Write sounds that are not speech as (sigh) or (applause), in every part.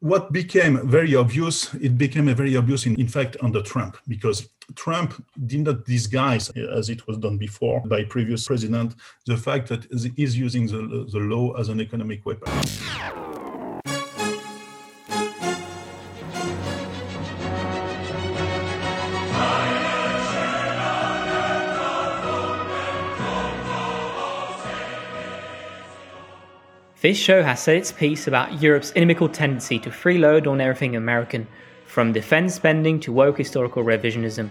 what became very obvious, it became a very obvious, in, in fact, under Trump, because Trump did not disguise, as it was done before by previous president, the fact that he's using the, the law as an economic weapon. This show has said its piece about Europe's inimical tendency to freeload on everything American, from defense spending to woke historical revisionism.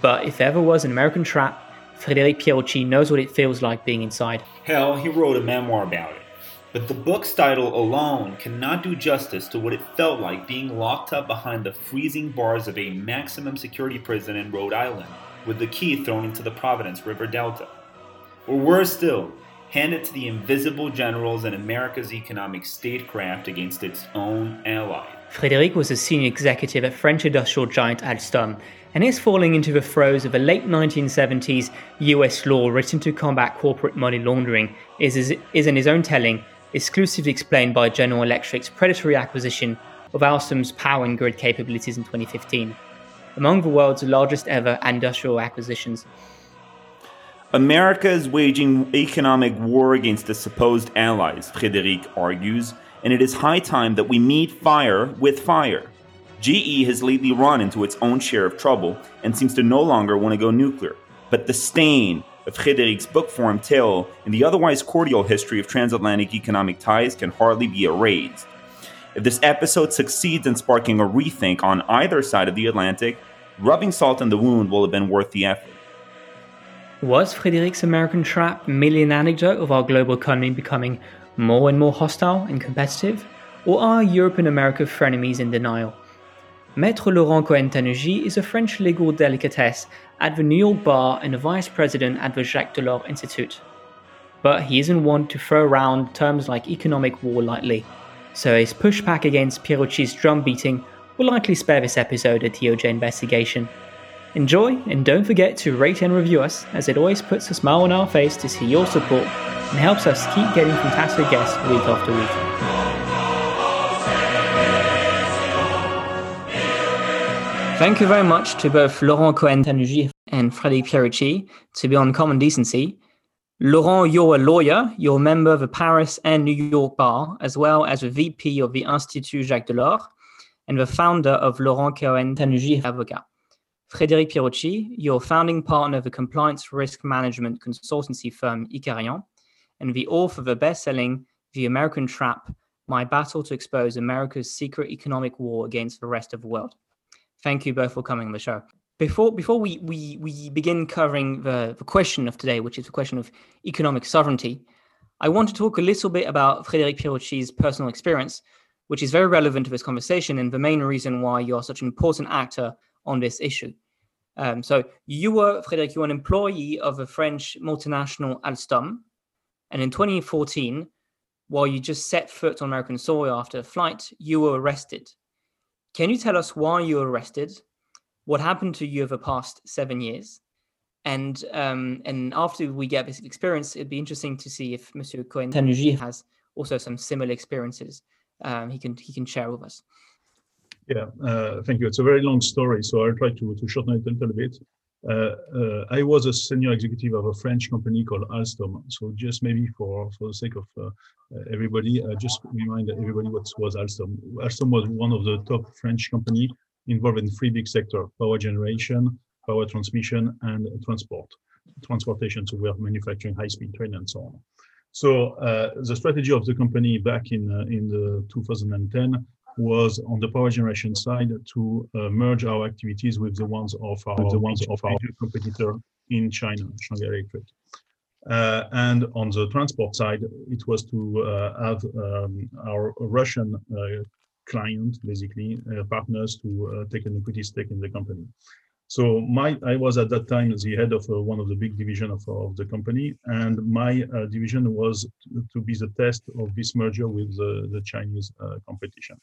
But if ever was an American trap, Frédéric Pierucci knows what it feels like being inside. Hell, he wrote a memoir about it. But the book's title alone cannot do justice to what it felt like being locked up behind the freezing bars of a maximum security prison in Rhode Island, with the key thrown into the Providence River Delta. Or worse still, handed to the invisible generals in America's economic statecraft against its own ally. Frédéric was a senior executive at French industrial giant Alstom and is falling into the throes of a late 1970s US law written to combat corporate money laundering, is, is, is in his own telling exclusively explained by General Electric's predatory acquisition of Alstom's power and grid capabilities in 2015. Among the world's largest ever industrial acquisitions, America is waging economic war against its supposed allies, Frédéric argues, and it is high time that we meet fire with fire. GE has lately run into its own share of trouble and seems to no longer want to go nuclear. But the stain of Frédéric's book form tale in the otherwise cordial history of transatlantic economic ties can hardly be erased. If this episode succeeds in sparking a rethink on either side of the Atlantic, rubbing salt in the wound will have been worth the effort. Was Frédéric's American trap merely an anecdote of our global economy becoming more and more hostile and competitive? Or are Europe and America frenemies in denial? Maître Laurent Cohen-Tanugy is a French legal delicatesse at the New York Bar and a vice president at the Jacques Delors Institute. But he isn't one to throw around terms like economic war lightly, so his pushback against Pierucci's drum beating will likely spare this episode a DOJ investigation. Enjoy, and don't forget to rate and review us, as it always puts a smile on our face to see your support and helps us keep getting fantastic guests week after week. Thank you very much to both Laurent Cohen-Tanugy and Frédéric Pierucci to be on Common Decency. Laurent, you're a lawyer, you're a member of the Paris and New York Bar, as well as a VP of the Institut Jacques Delors, and the founder of Laurent Cohen-Tanugy Avocat. Frédéric Pierucci, your founding partner of the compliance risk management consultancy firm Ikarian, and the author of the best-selling The American Trap, My Battle to Expose America's Secret Economic War Against the Rest of the World. Thank you both for coming on the show. Before, before we, we, we begin covering the, the question of today, which is the question of economic sovereignty, I want to talk a little bit about Frédéric Pierucci's personal experience, which is very relevant to this conversation and the main reason why you're such an important actor on this issue. Um, so you were, Frédéric, you were an employee of a French multinational Alstom. And in 2014, while you just set foot on American soil after a flight, you were arrested. Can you tell us why you were arrested? What happened to you over the past seven years? And um, and after we get this experience, it'd be interesting to see if Monsieur Cohen has also some similar experiences um, he can he can share with us. Yeah, uh, thank you. It's a very long story, so I'll try to, to shorten it a little bit. Uh, uh, I was a senior executive of a French company called Alstom. So just maybe for, for the sake of uh, everybody, uh, just remind everybody what was Alstom. Alstom was one of the top French company involved in three big sectors, power generation, power transmission, and transport, transportation. So we are manufacturing high-speed train and so on. So uh, the strategy of the company back in uh, in the 2010 was on the power generation side to uh, merge our activities with the ones of our the ones of our competitor in China, Shanghai Electric. Uh, and on the transport side, it was to uh, have um, our Russian uh, client, basically uh, partners, to uh, take an equity stake in the company. So my, I was at that time the head of uh, one of the big division of, of the company, and my uh, division was to, to, be the test of this merger with the, the Chinese uh, competition.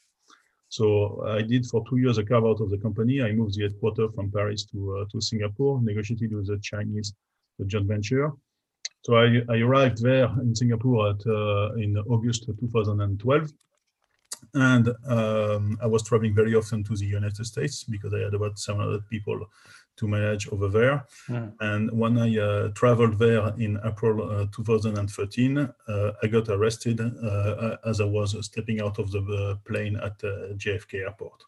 So I did for two years a carve out of the company. I moved the headquarters from Paris to uh, to Singapore, negotiated with the Chinese the joint venture. So I, I arrived there in Singapore at uh, in August 2012. and um, I was traveling very often to the United States because I had about 700 people to manage over there. Mm. And when I uh, traveled there in April uh, 2013, uh, I got arrested uh, as I was stepping out of the uh, plane at JFK Airport.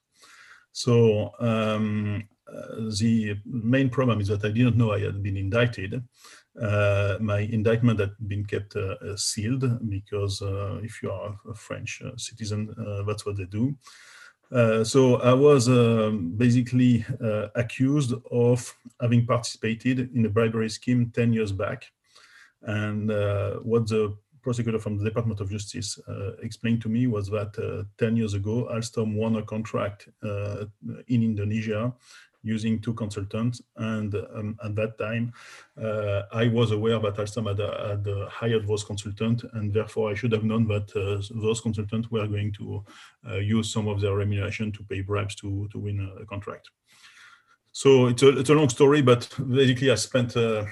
So um, the main problem is that I didn't know I had been indicted. Uh, my indictment had been kept uh, uh sealed because uh, if you are a French uh, citizen, that's what they do. So I was um, basically accused of having participated in a bribery scheme 10 years back. And what the prosecutor from the Department of Justice uh, explained to me was that uh, 10 years ago, Alstom won a contract uh, in Indonesia using two consultants. And um, at that time, uh, I was aware that Alstom had, uh, had uh, hired those consultants, and therefore I should have known that uh, those consultants were going to uh, use some of their remuneration to pay bribes to, to win a, contract. So it's a, it's a long story, but basically I spent uh,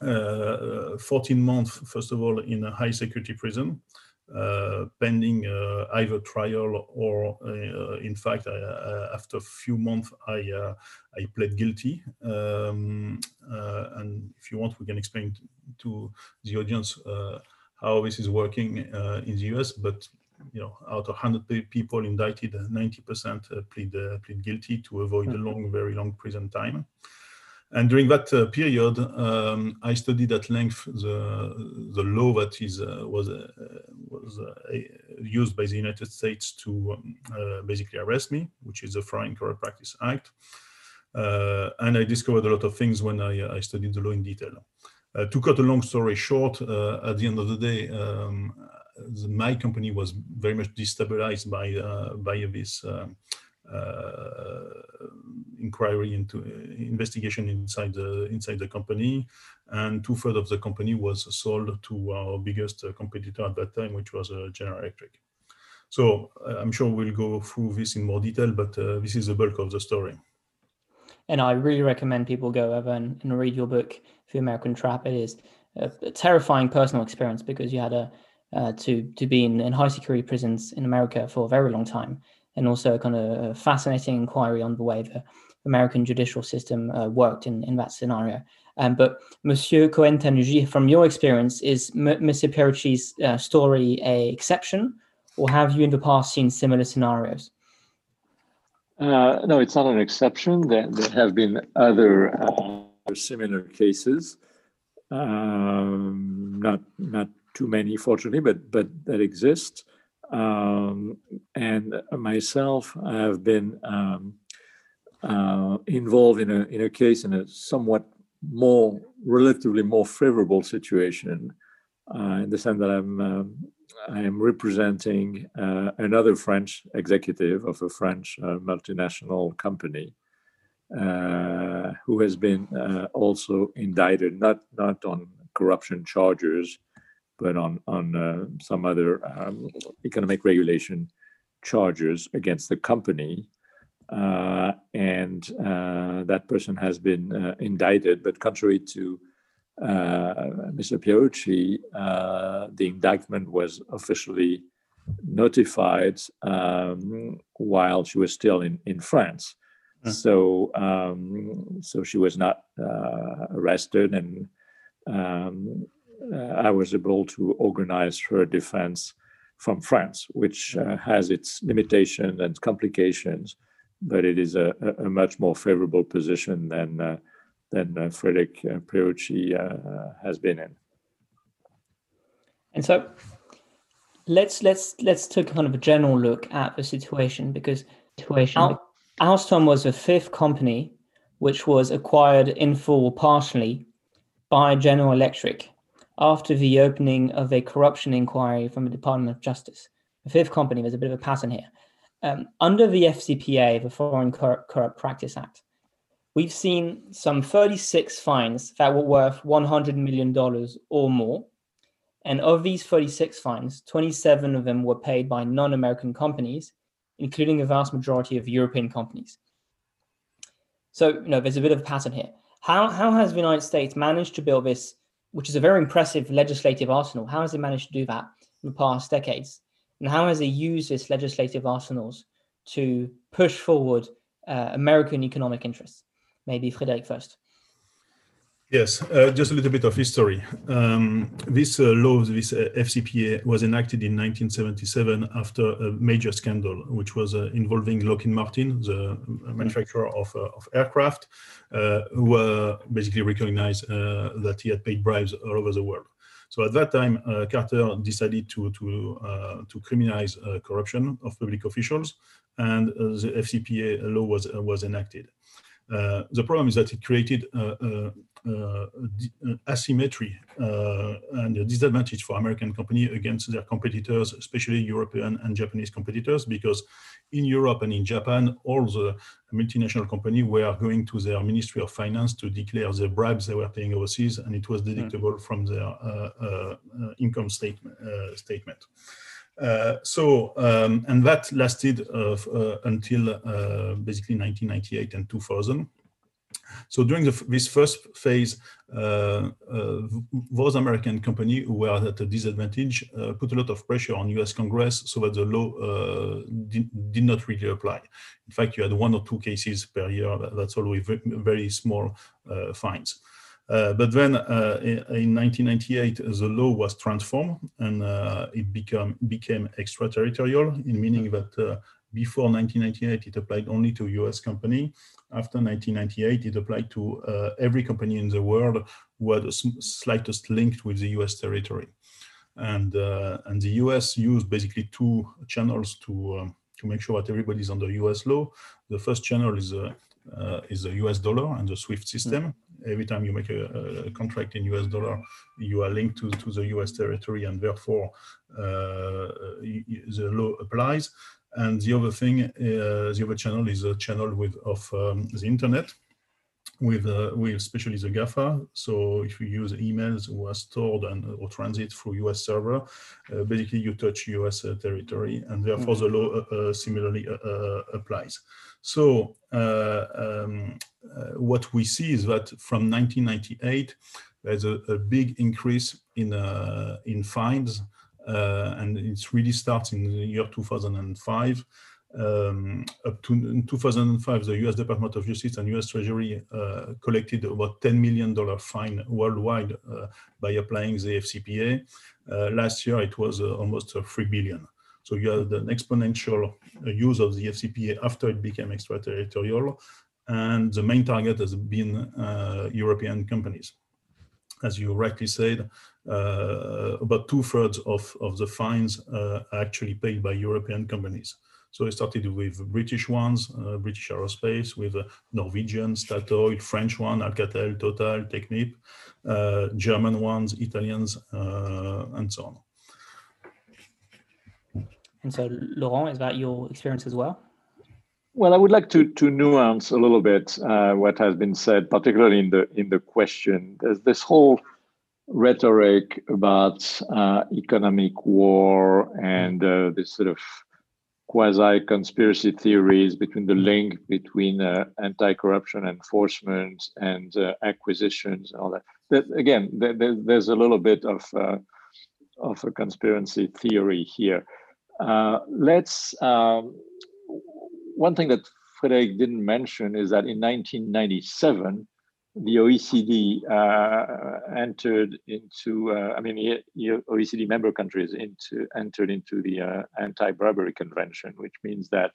14 months, first of all, in a high security prison. Uh, pending uh, either trial or, uh, in fact, after a few months, I I pled guilty. Um, and if you want, we can explain to the audience how this is working in the US. But you know, out of 100 people indicted, 90% plead plead guilty to avoid a mm-hmm. long, very long prison time. And during that uh, period, um, I studied at length the, the law that is, uh, was, uh, was uh, used by the United States to um, uh, basically arrest me, which is the Foreign Corrupt Practice Act. Uh, and I discovered a lot of things when I, I studied the law in detail. to cut a long story short, at the end of the day, um, the, my company was very much destabilized by, by this inquiry into uh, investigation inside the inside the company, and two thirds of the company was sold to our biggest uh, competitor at that time, which was General Electric. So I'm sure we'll go through this in more detail, but this is the bulk of the story and I really recommend people go over and, and, read your book, The American Trap. It is a, a terrifying personal experience because you had a uh, to to be in, in, high security prisons in America for a very long time, and also a kind of fascinating inquiry on the way the American judicial system uh, worked in, in that scenario. Um, but Monsieur Cohen Tanugy, from your experience, is M- Monsieur Pierucci's uh, story a exception, or have you in the past seen similar scenarios? Uh, no, it's not an exception. There, there have been other uh, similar cases. Um, not not too many, fortunately, but but that exist. Um, and myself, have been um, uh, involved in a in a case in a somewhat more relatively more favorable situation, uh, in the sense that I'm um, I am representing uh, another French executive of a French uh, multinational company. Uh, who has been uh, also indicted, not not on corruption charges, but on on uh, some other um, economic regulation charges against the company. Uh, and uh, that person has been uh, indicted. But contrary to uh, Mr. Pierucci, uh, the indictment was officially notified um, while she was still in, in France. Mm. So, um, so she was not arrested, and um, I was able to organize her defense from France, which uh, has its limitations and complications, but it is a, a much more favorable position than uh, than uh, Frédéric uh, Pierucci uh, has been in. And so, let's let's let's take kind of a general look at the situation because situation. Al- Alstom was the fifth company which was acquired in full partially by General Electric after the opening of a corruption inquiry from the Department of Justice. The fifth company, there's a bit of a pattern here. Um, under the FCPA, the Foreign Cor- Corrupt Practice Act, we've seen some 36 fines that were worth $100 million or more. And of these 36 fines, 27 of them were paid by non American companies, including the vast majority of European companies. So, you know, there's a bit of a pattern here. How, how has the United States managed to build this which is a very impressive legislative arsenal. How has it managed to do that in the past decades? and how has it used his legislative arsenals to push forward uh, American economic interests? Maybe Frederic first. Yes, uh, just a little bit of history. Um, this uh, law, this uh, FCPA, was enacted in 1977 after a major scandal, which was uh, involving Lockheed Martin, the manufacturer of, uh, of aircraft, uh, who basically recognized that he had paid bribes all over the world. So at that time, Carter decided to to to criminalize corruption of public officials, and the FCPA law was was enacted. Uh, the problem is that it created uh, uh, asymmetry and a disadvantage for American companies against their competitors, especially European and Japanese competitors, because in Europe and in Japan, all the multinational companies were going to their Ministry of Finance to declare the bribes they were paying overseas, and it was hmm. deductible mm. from their uh, uh, income statement. Uh, statement. Uh, so, um, and that lasted uh, uh, until basically 1998 and 2000. So during the, this first phase, uh, uh, those American companies who were at a disadvantage uh, put a lot of pressure on US Congress so that the law did, did, not really apply. In fact, you had one or two cases per year. That's always very small fines. Uh, but then uh, in, in, 1998, the law was transformed and uh, it became, became extraterritorial, in meaning that before 1998, it applied only to US company. After 1998, it applied to uh, every company in the world who had a slightest link with the US territory. And, uh, and the US used basically two channels to, um, to make sure that everybody's under US law. The first channel is, uh, is the US dollar and the SWIFT system. Mm every time you make a, a, contract in US dollar, you are linked to, to the US territory and therefore uh, the law applies. And the other thing, uh, the other channel is a channel with of um, the internet with uh, with especially the GAFA. So if you use emails who are stored and or transit through US server, uh, basically you touch US uh, territory, and therefore mm -hmm. the law uh, uh similarly uh, applies. So um, what we see is that from 1998, there's a, a big increase in in fines uh, and it really starts in the year 2005. Um, up to in 2005, the U.S. Department of Justice and U.S. Treasury uh, collected about 10 million dollar fine worldwide uh, by applying the FCPA. Uh, last year, it was uh, almost uh, 3 billion. So you had an exponential use of the FCPA after it became extraterritorial, and the main target has been European companies as you rightly said, uh, about two thirds of, of the fines uh, are actually paid by European companies. So I started with British ones, uh, British Aerospace, with uh, Norwegian, Statoil, French one, Alcatel, Total, Technip, uh, German ones, Italians, uh, and so on. And so, Laurent, is that your experience as well? Well, I would like to to nuance a little bit uh, what has been said, particularly in the in the question. There's this whole rhetoric about uh, economic war and uh, this sort of quasi conspiracy theories between the link between uh, anti-corruption enforcement and uh, acquisitions and all that. that again, there, there's a little bit of uh, of a conspiracy theory here. let's. Um, one thing that Frederic didn't mention is that in 1997, the OECD uh, entered into, uh, I mean, OECD member countries into entered into the uh, Anti-Bribery Convention, which means that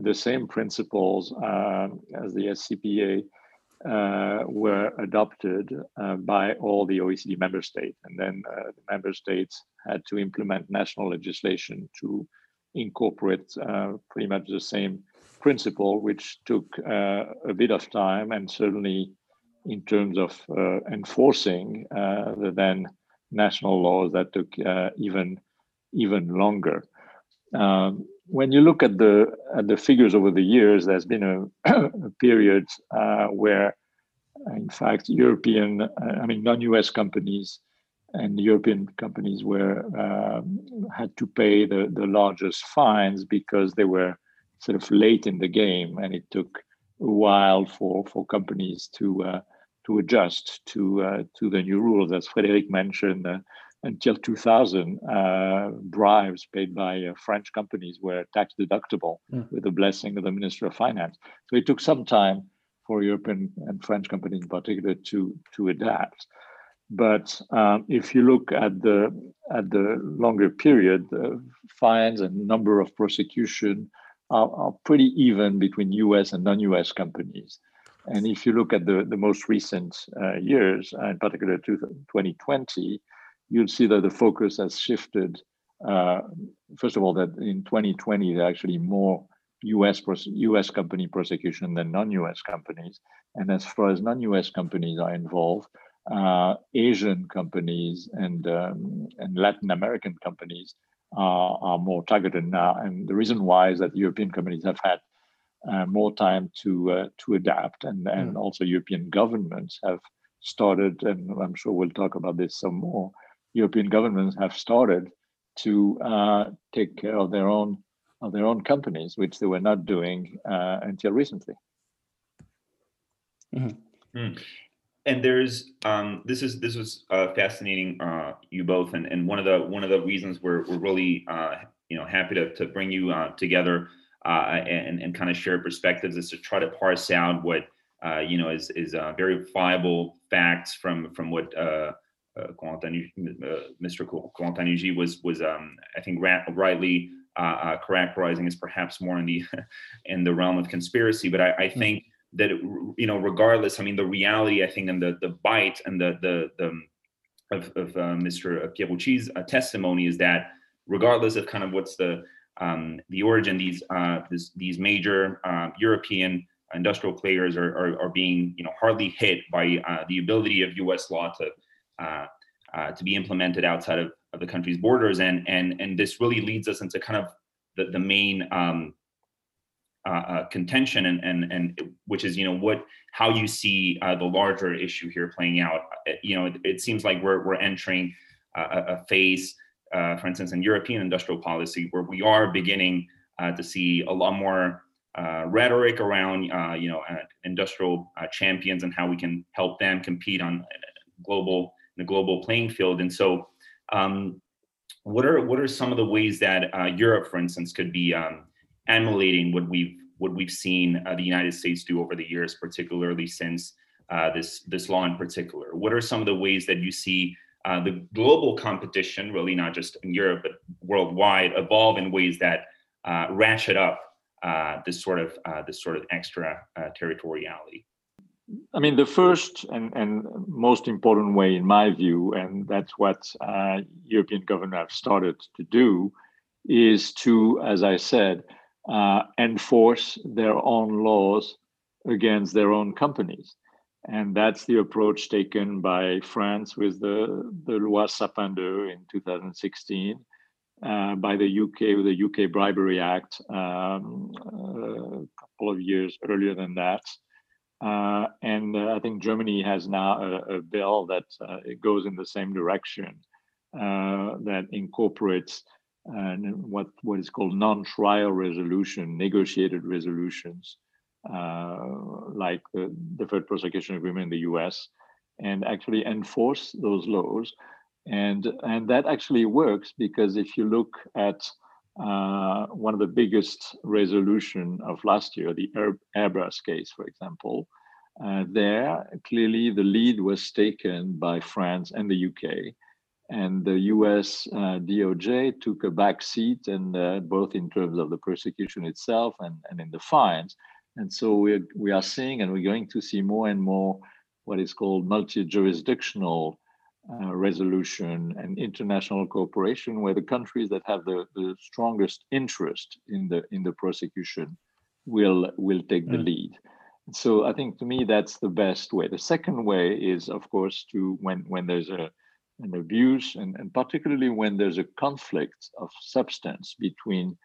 the same principles um, as the FCPA uh, were adopted uh, by all the OECD member states, and then uh, the member states had to implement national legislation to incorporate uh, pretty much the same principle, which took uh, a bit of time and certainly in terms of uh, enforcing the then national laws that took even even longer. Um, when you look at the at the figures over the years, there's been a, (coughs) a period uh, where, in fact, European, I mean, non-US companies and European companies were um, had to pay the, the largest fines because they were sort of late in the game, and it took a while for for companies to uh, to adjust to uh, to the new rules. As Frederic mentioned, uh, until 2000, uh, bribes paid by uh, French companies were tax deductible mm. with the blessing of the Minister of Finance. So it took some time for European and French companies in particular to, to adapt. But um, if you look at the at the longer period, the fines and number of prosecution are, are pretty even between U.S. and non-U.S. companies. And if you look at the, the most recent uh, years, in particular 2020, you'll see that the focus has shifted. Uh, first of all, that in 2020, there are actually more US, US company prosecution than non-US companies. And as far as non-US companies are involved, uh, Asian companies and, um, and Latin American companies are, are more targeted now. And the reason why is that European companies have had uh, more time to uh, to adapt, and and mm. also European governments have started, and I'm sure we'll talk about this some more. European governments have started to uh, take care of their own of their own companies, which they were not doing uh, until recently. Mm-hmm. Mm. And there's um, this is this was uh, fascinating, uh, you both, and, and one of the one of the reasons we're we're really uh, you know happy to to bring you uh, together and and kind of share perspectives is to try to parse out what you know is is verifiable facts from from what uh, Mr. Cohen-Tanugy was was um, I think rightly uh, uh, characterizing as perhaps more in the (laughs) in the realm of conspiracy. But I, I hmm. think that you know, regardless, I mean, the reality I think and the the bite and the the the of, of uh, Mr. Pierucci's uh, testimony is that regardless of kind of what's the um, the origin, these uh, this, these major uh, European industrial players are, are, are being you know hardly hit by uh, the ability of U.S. law to uh, uh, to be implemented outside of, of the country's borders. And, and, and this really leads us into kind of the, the main um, uh, uh, contention and, and, and which is, you know, what, how you see uh, the larger issue here playing out. You know, it, it seems like we're, we're entering a, a phase, for instance, in European industrial policy, where we are beginning to see a lot more uh, rhetoric around uh, you know uh, industrial champions and how we can help them compete on global the global playing field. And so, um, what are what are some of the ways that uh, Europe, for instance, could be um, emulating what we've what we've seen uh, the United States do over the years, particularly since uh, this this law in particular? What are some of the ways that you see uh, the global competition, really not just in Europe but worldwide, evolve in ways that uh, ratchet up uh, this sort of this sort of extra territoriality? I mean, the first and, and most important way, in my view, and that's what uh, European governments have started to do, is to, as I said, uh, enforce their own laws against their own companies. And that's the approach taken by France with the, the Loi Sapin in 2016, uh, by the UK with the UK Bribery Act um, a couple of years earlier than that. Uh, and uh, I think Germany has now a, a bill that uh, it goes in the same direction uh, that incorporates uh, what what is called non-trial resolution, negotiated resolutions, uh, like the deferred prosecution agreement in the U.S., and actually enforce those laws. And and that actually works because if you look at uh, one of the biggest resolution of last year, the Airbus case, for example. Uh, there, clearly the lead was taken by France and the UK, and the US uh, DOJ took a back seat, and uh, both in terms of the prosecution itself and, and in the fines. And so we we are seeing, and we're going to see more and more what is called multi-jurisdictional uh, resolution and international cooperation where the countries that have the, the strongest interest in the in the prosecution will will take the mm. lead so i think to me that's the best way the second way is of course to when when there's a an abuse and, and particularly when there's a conflict of substance between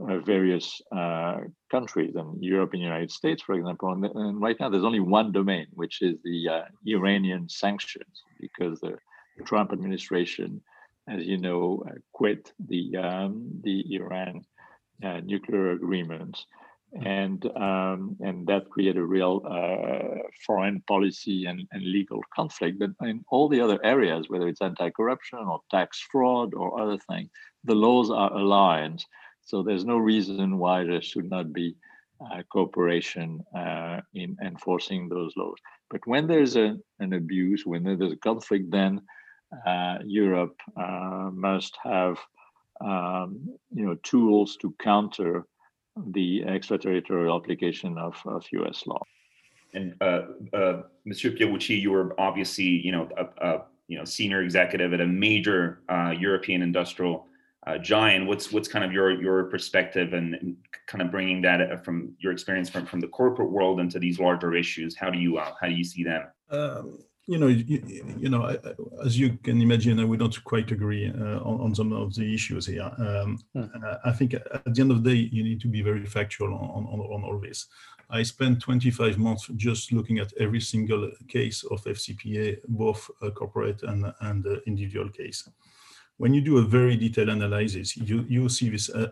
uh, various uh, countries and Europe and United States, for example. And, and, right now, there's only one domain, which is the uh, Iranian sanctions, because the Trump administration, as you know, uh, quit the um, the Iran uh, nuclear agreement, and um, and that created a real uh, foreign policy and, and legal conflict. But in all the other areas, whether it's anti-corruption or tax fraud or other things, the laws are aligned. So there's no reason why there should not be uh, cooperation uh, in enforcing those laws. But when there's a, an abuse, when there's a conflict, then uh, Europe uh, must have um, you know tools to counter the extraterritorial application of, of U.S. law. And uh, uh, Monsieur Pierucci, you were obviously, you know, a, a you know senior executive at a major uh, European industrial uh, giant. What's what's kind of your your perspective and, and, kind of bringing that uh, from your experience from, from the corporate world into these larger issues? How do you uh, how do you see them? Um, you know, you, you know, I, as you can imagine, we don't quite agree uh, on, on, some of the issues here. Um, hmm. I think at the end of the day, you need to be very factual on, on, on all this. I spent 25 months just looking at every single case of FCPA, both corporate and, and individual case. When you do a very detailed analysis, you, you see this uh,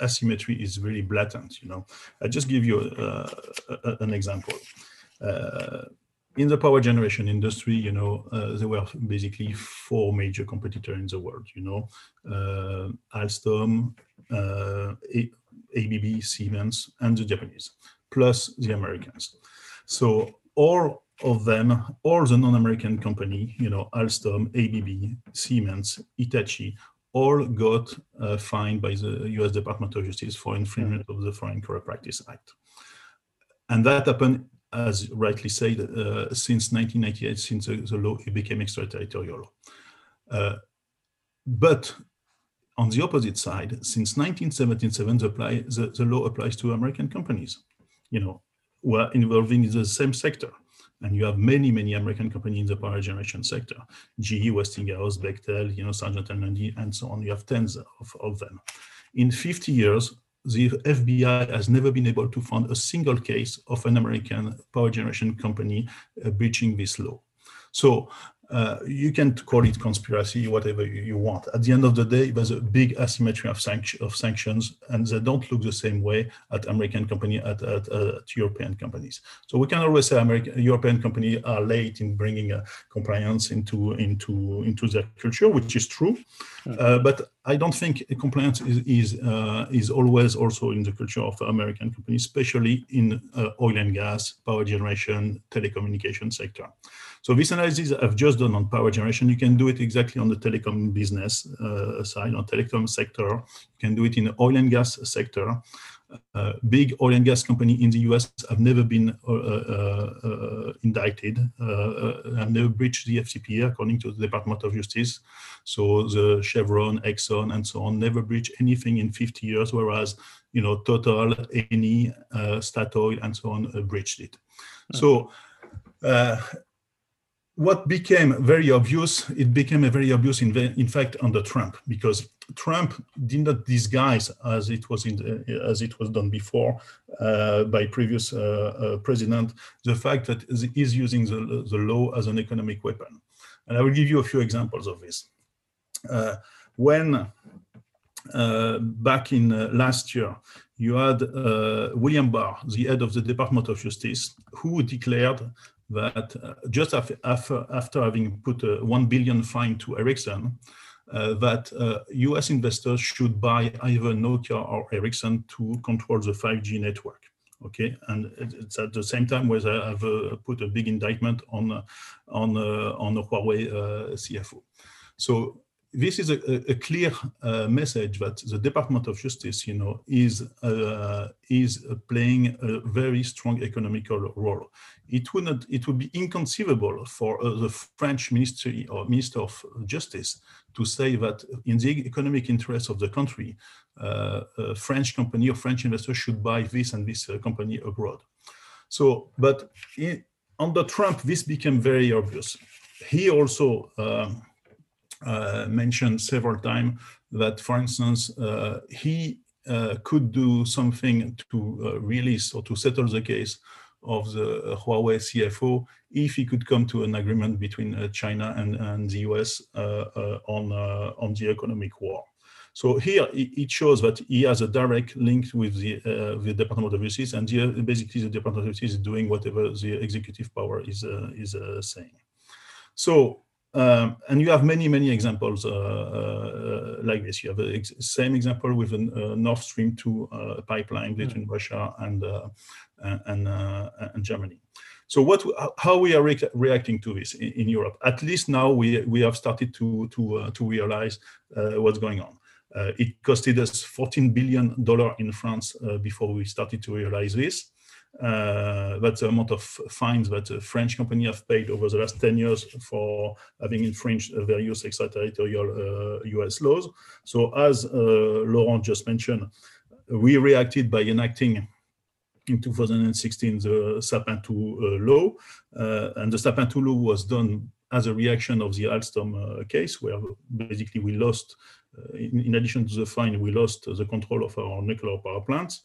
asymmetry is really blatant. You know, I just give you an example. In the power generation industry, you know, uh, there were basically four major competitors in the world, you know, uh, Alstom, uh, ABB, Siemens, and the Japanese, plus the Americans. So all of them, all the non-American company, you know, Alstom, ABB, Siemens, Hitachi, all got uh, fined by the US Department of Justice for infringement of the Foreign Corrupt Practice Act. And that happened as rightly said, uh, since 1998, since the, the, law it became extraterritorial. Uh, but on the opposite side, since 1977, the, the, the, law applies to American companies, you know, who are involving in the same sector. And you have many, many American companies in the power generation sector, GE, Westinghouse, Bechtel, you know, Sargent and Lundy, and so on. You have tens of, of them. In 50 years, the FBI has never been able to find a single case of an American power generation company uh, breaching this law. So uh, you can call it conspiracy, whatever you, you, want. At the end of the day, there's a big asymmetry of, of sanctions, and they don't look the same way at American company at, at, at European companies. So we can always say American European companies are late in bringing uh, compliance into into into their culture, which is true. Uh, but I don't think compliance is is, uh, is always also in the culture of American companies, especially in uh, oil and gas, power generation, telecommunication sector. So this analysis I've just done on power generation, you can do it exactly on the telecom business uh, side, on telecom sector. You can do it in the oil and gas sector. Uh, big oil and gas company in the US have never been uh, uh, uh indicted, uh, have never breached the FCPA according to the Department of Justice. So the Chevron, Exxon, and so on never breached anything in 50 years, whereas you know Total, Eni, Statoil, and so on breached it. So what became very obvious, it became a very obvious, in, in fact, under Trump, because Trump did not disguise, as it was in the, as it was done before uh, by previous uh, uh, president, the fact that he's using the, the law as an economic weapon. And I will give you a few examples of this. Uh, when uh, back in uh, last year, you had William Barr, the head of the Department of Justice, who declared that uh, just after, after having put a 1 billion fine to Ericsson, uh, that uh, US investors should buy either Nokia or Ericsson to control the 5G network. Okay, and it's at the same time where I have uh, put a big indictment on uh, on uh, on the Huawei CFO. So this is a, a clear uh, message that the Department of Justice, you know, is uh, is playing a very strong economical role. It would not, it would be inconceivable for uh, the French Ministry or Minister of Justice to say that in the economic interest of the country, uh, a French company or French investor should buy this and this uh, company abroad. So, but in, under Trump, this became very obvious. He also. Um, mentioned several times that, for instance, uh, he uh, could do something to release or to settle the case of the Huawei CFO if he could come to an agreement between China and, and the US on, on the economic war. So here it shows that he has a direct link with the, uh, the Department of Justice, and the, basically the Department of Justice is doing whatever the executive power is uh, is uh, saying. So um, and you have many, many examples uh, uh, like this. You have the ex same example with a uh, Nord Stream 2 uh, pipeline between mm. Russia and uh, and, uh, and Germany. So what, how we are re reacting to this in, in, Europe? At least now we we have started to to to realize what's going on. it costed us 14 billion dollar in France before we started to realize this. Uh, that's the amount of fines that a French company have paid over the last 10 years for having infringed various extraterritorial uh, US laws. So as uh, Laurent just mentioned, we reacted by enacting in 2016 the Sapin 2 uh, law, uh, and the Sapin 2 law was done as a reaction of the Alstom uh, case, where basically we lost, in, in, addition to the fine, we lost the control of our nuclear power plants.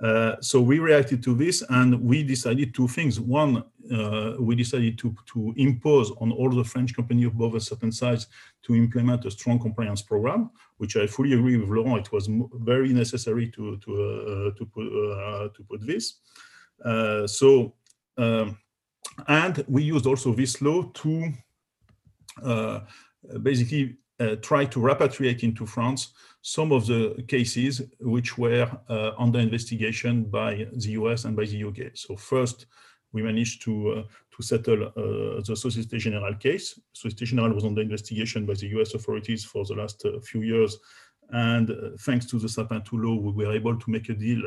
Uh, so we reacted to this and we decided two things. One, uh, we decided to, to impose on all the French companies above a certain size to implement a strong compliance program, which I fully agree with Laurent. It was very necessary to, to, uh, to, put, uh, to put this. Uh, so, um, and we used also this law to basically try to repatriate into France some of the cases which were uh, under investigation by the US and by the UK. So first, we managed to uh, to settle uh, the Société Générale case. Société Générale was under investigation by the US authorities for the last uh, few years. And uh, thanks to the Sapin 2 law, we were able to make a deal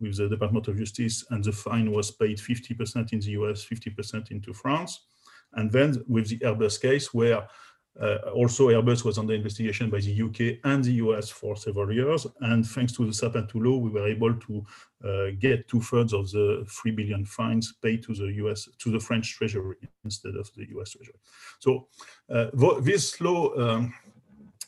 with the Department of Justice and the fine was paid 50% in the US, 50% into France. And then with the Airbus case where uh, also, Airbus was under investigation by the UK and the US for several years. And thanks to the Sapin 2 law, we were able to uh, get two thirds of the 3 billion fines paid to the US, to the French Treasury instead of the US Treasury. So uh, this law um,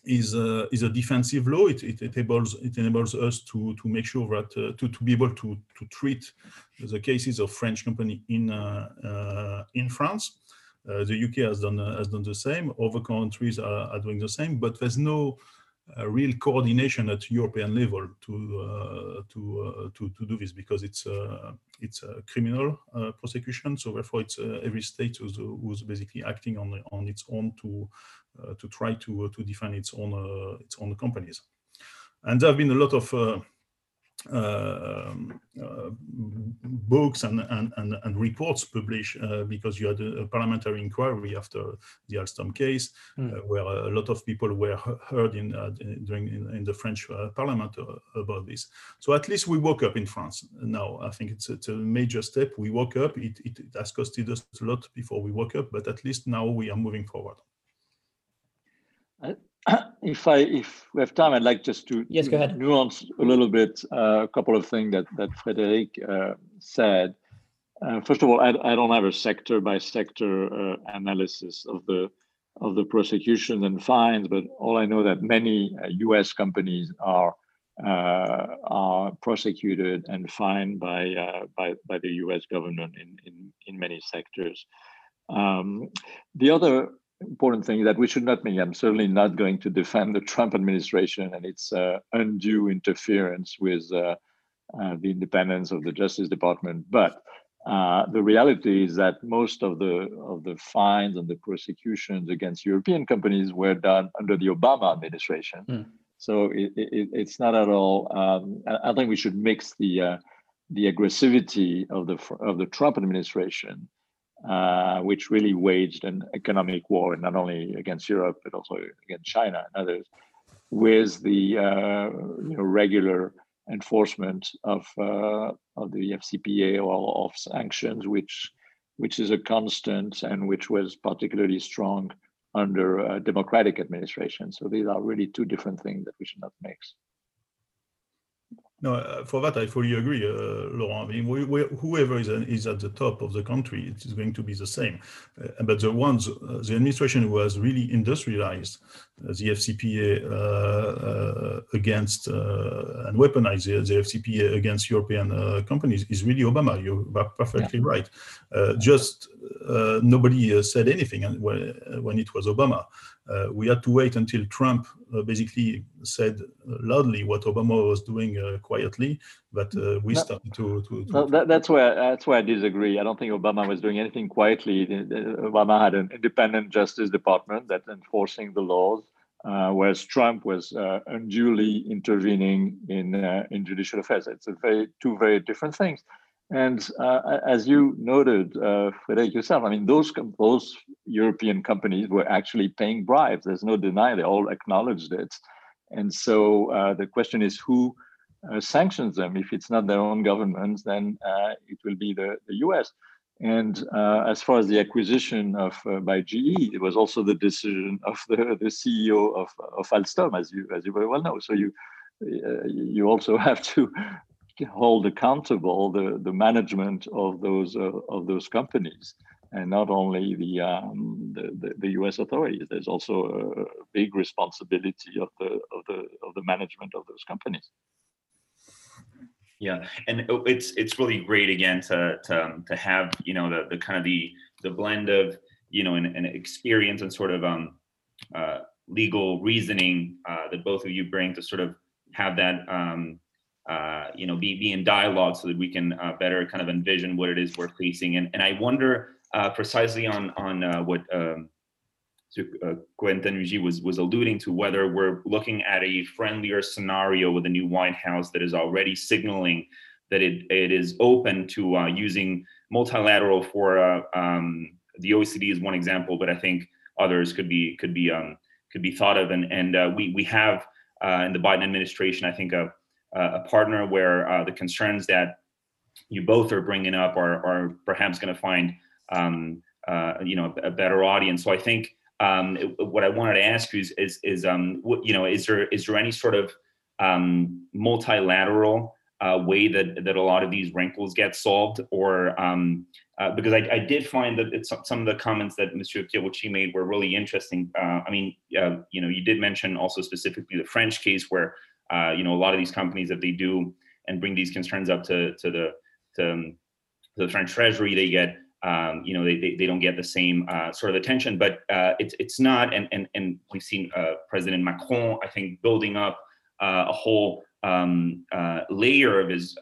is, uh, is a defensive law. It, it, enables, it enables us to, to make sure that, uh, to, to be able to, to treat the cases of French company in, uh, in France. Uh, the UK has done uh, has done the same. Other countries are, are doing the same, but there's no uh, real coordination at European level to uh, to uh, to to do this because it's uh, it's a criminal prosecution. So therefore, it's every state who's, who's basically acting on on its own to to try to to define its own its own companies. And there have been a lot of Uh, um, uh, books and, and, and, and, reports published uh, because you had a, a, parliamentary inquiry after the Alstom case, mm. where a lot of people were heard in during in, in, the French parliament about this. So at least we woke up in France now. I think it's, it's a major step. We woke up. It, it, it has costed us a lot before we woke up, but at least now we are moving forward. (coughs) if I if we have time, I'd like just to yes, go ahead. nuance a little bit uh, a couple of things that that Frédéric uh, said. Uh, first of all, I, I, don't have a sector by sector uh, analysis of the of the prosecutions and fines, but all I know that many U.S. Uh, companies are uh, are prosecuted and fined by by by the U.S. government in in in many sectors. Um, the other important thing that we should not make. I'm certainly not going to defend the Trump administration and its uh, undue interference with uh, uh, the independence of the Justice Department. But uh, the reality is that most of the of the fines and the prosecutions against European companies were done under the Obama administration. Mm. So it, it, it's not at all. Um, I think we should mix the uh, the aggressivity of the of the Trump administration uh, which really waged an economic war, not only against Europe but also against China and others, with the uh, you know, regular enforcement of uh, of the FCPA or of sanctions, which which is a constant and which was particularly strong under a democratic administration. So these are really two different things that we should not mix. No, uh, for that I fully agree, uh, Laurent. I mean, we, we, whoever is, is at the top of the country, it is going to be the same. Uh, but the ones, uh, the administration who has really industrialized uh, the FCPA uh, against and weaponized the, the, FCPA against European companies is really Obama. You're perfectly yeah. right. just nobody said anything when, when it was Obama. Uh, we had to wait until Trump uh, basically said loudly what Obama was doing quietly, but we no, started to. to, to no, that, that's where that's where I disagree. I don't think Obama was doing anything quietly. Obama had an independent Justice Department that's enforcing the laws. Uh, whereas Trump was uh, unduly intervening in uh, in judicial affairs. It's a very two very different things. And uh, as you noted, uh, Frédéric yourself, I mean, those those European companies were actually paying bribes. There's no deny; they all acknowledged it. And so uh, the question is, who uh, sanctions them? If it's not their own governments, then uh, it will be the, the U.S. And uh, as far as the acquisition of by GE, it was also the decision of the, the CEO of, of Alstom, as you as you very well know. So you you also (laughs) have to hold accountable the, the management of those uh, of those companies and not only the, um, the, the, the U.S. authorities. There's also a big responsibility of the of the of the management of those companies. Yeah, and it's it's really great again to to um, to have you know the the kind of the the blend of you know an, an experience and sort of um uh, legal reasoning uh, that both of you bring to sort of have that um uh, you know, be, be in dialogue so that we can uh, better kind of envision what it is we're facing. And, and I wonder uh, precisely on, on uh, what um, uh, was, was alluding to, whether we're looking at a friendlier scenario with the new White House that is already signaling that it, it is open to uh, using multilateral for um, the OECD is one example, but I think others could be could be um, could be thought of. And and we we have in the Biden administration, I think a a partner where uh, the concerns that you both are bringing up are, are perhaps going to find um, uh, you know a, better audience. So I think um, it, what I wanted to ask you is is, is um, what, you know is there is there any sort of um, multilateral uh, way that that a lot of these wrinkles get solved, or um, uh, because I, I, did find that some of the comments that Monsieur Pierucci made were really interesting. Uh, I mean, uh, you know, you did mention also specifically the French case where uh, you know, a lot of these companies, that they do and bring these concerns up to to the to, um, the French Treasury, they get um, you know they, they, they don't get the same uh, sort of attention. But uh, it's it's not, and and and we've seen uh, President Macron, I think, building up uh, a whole um, uh, layer of his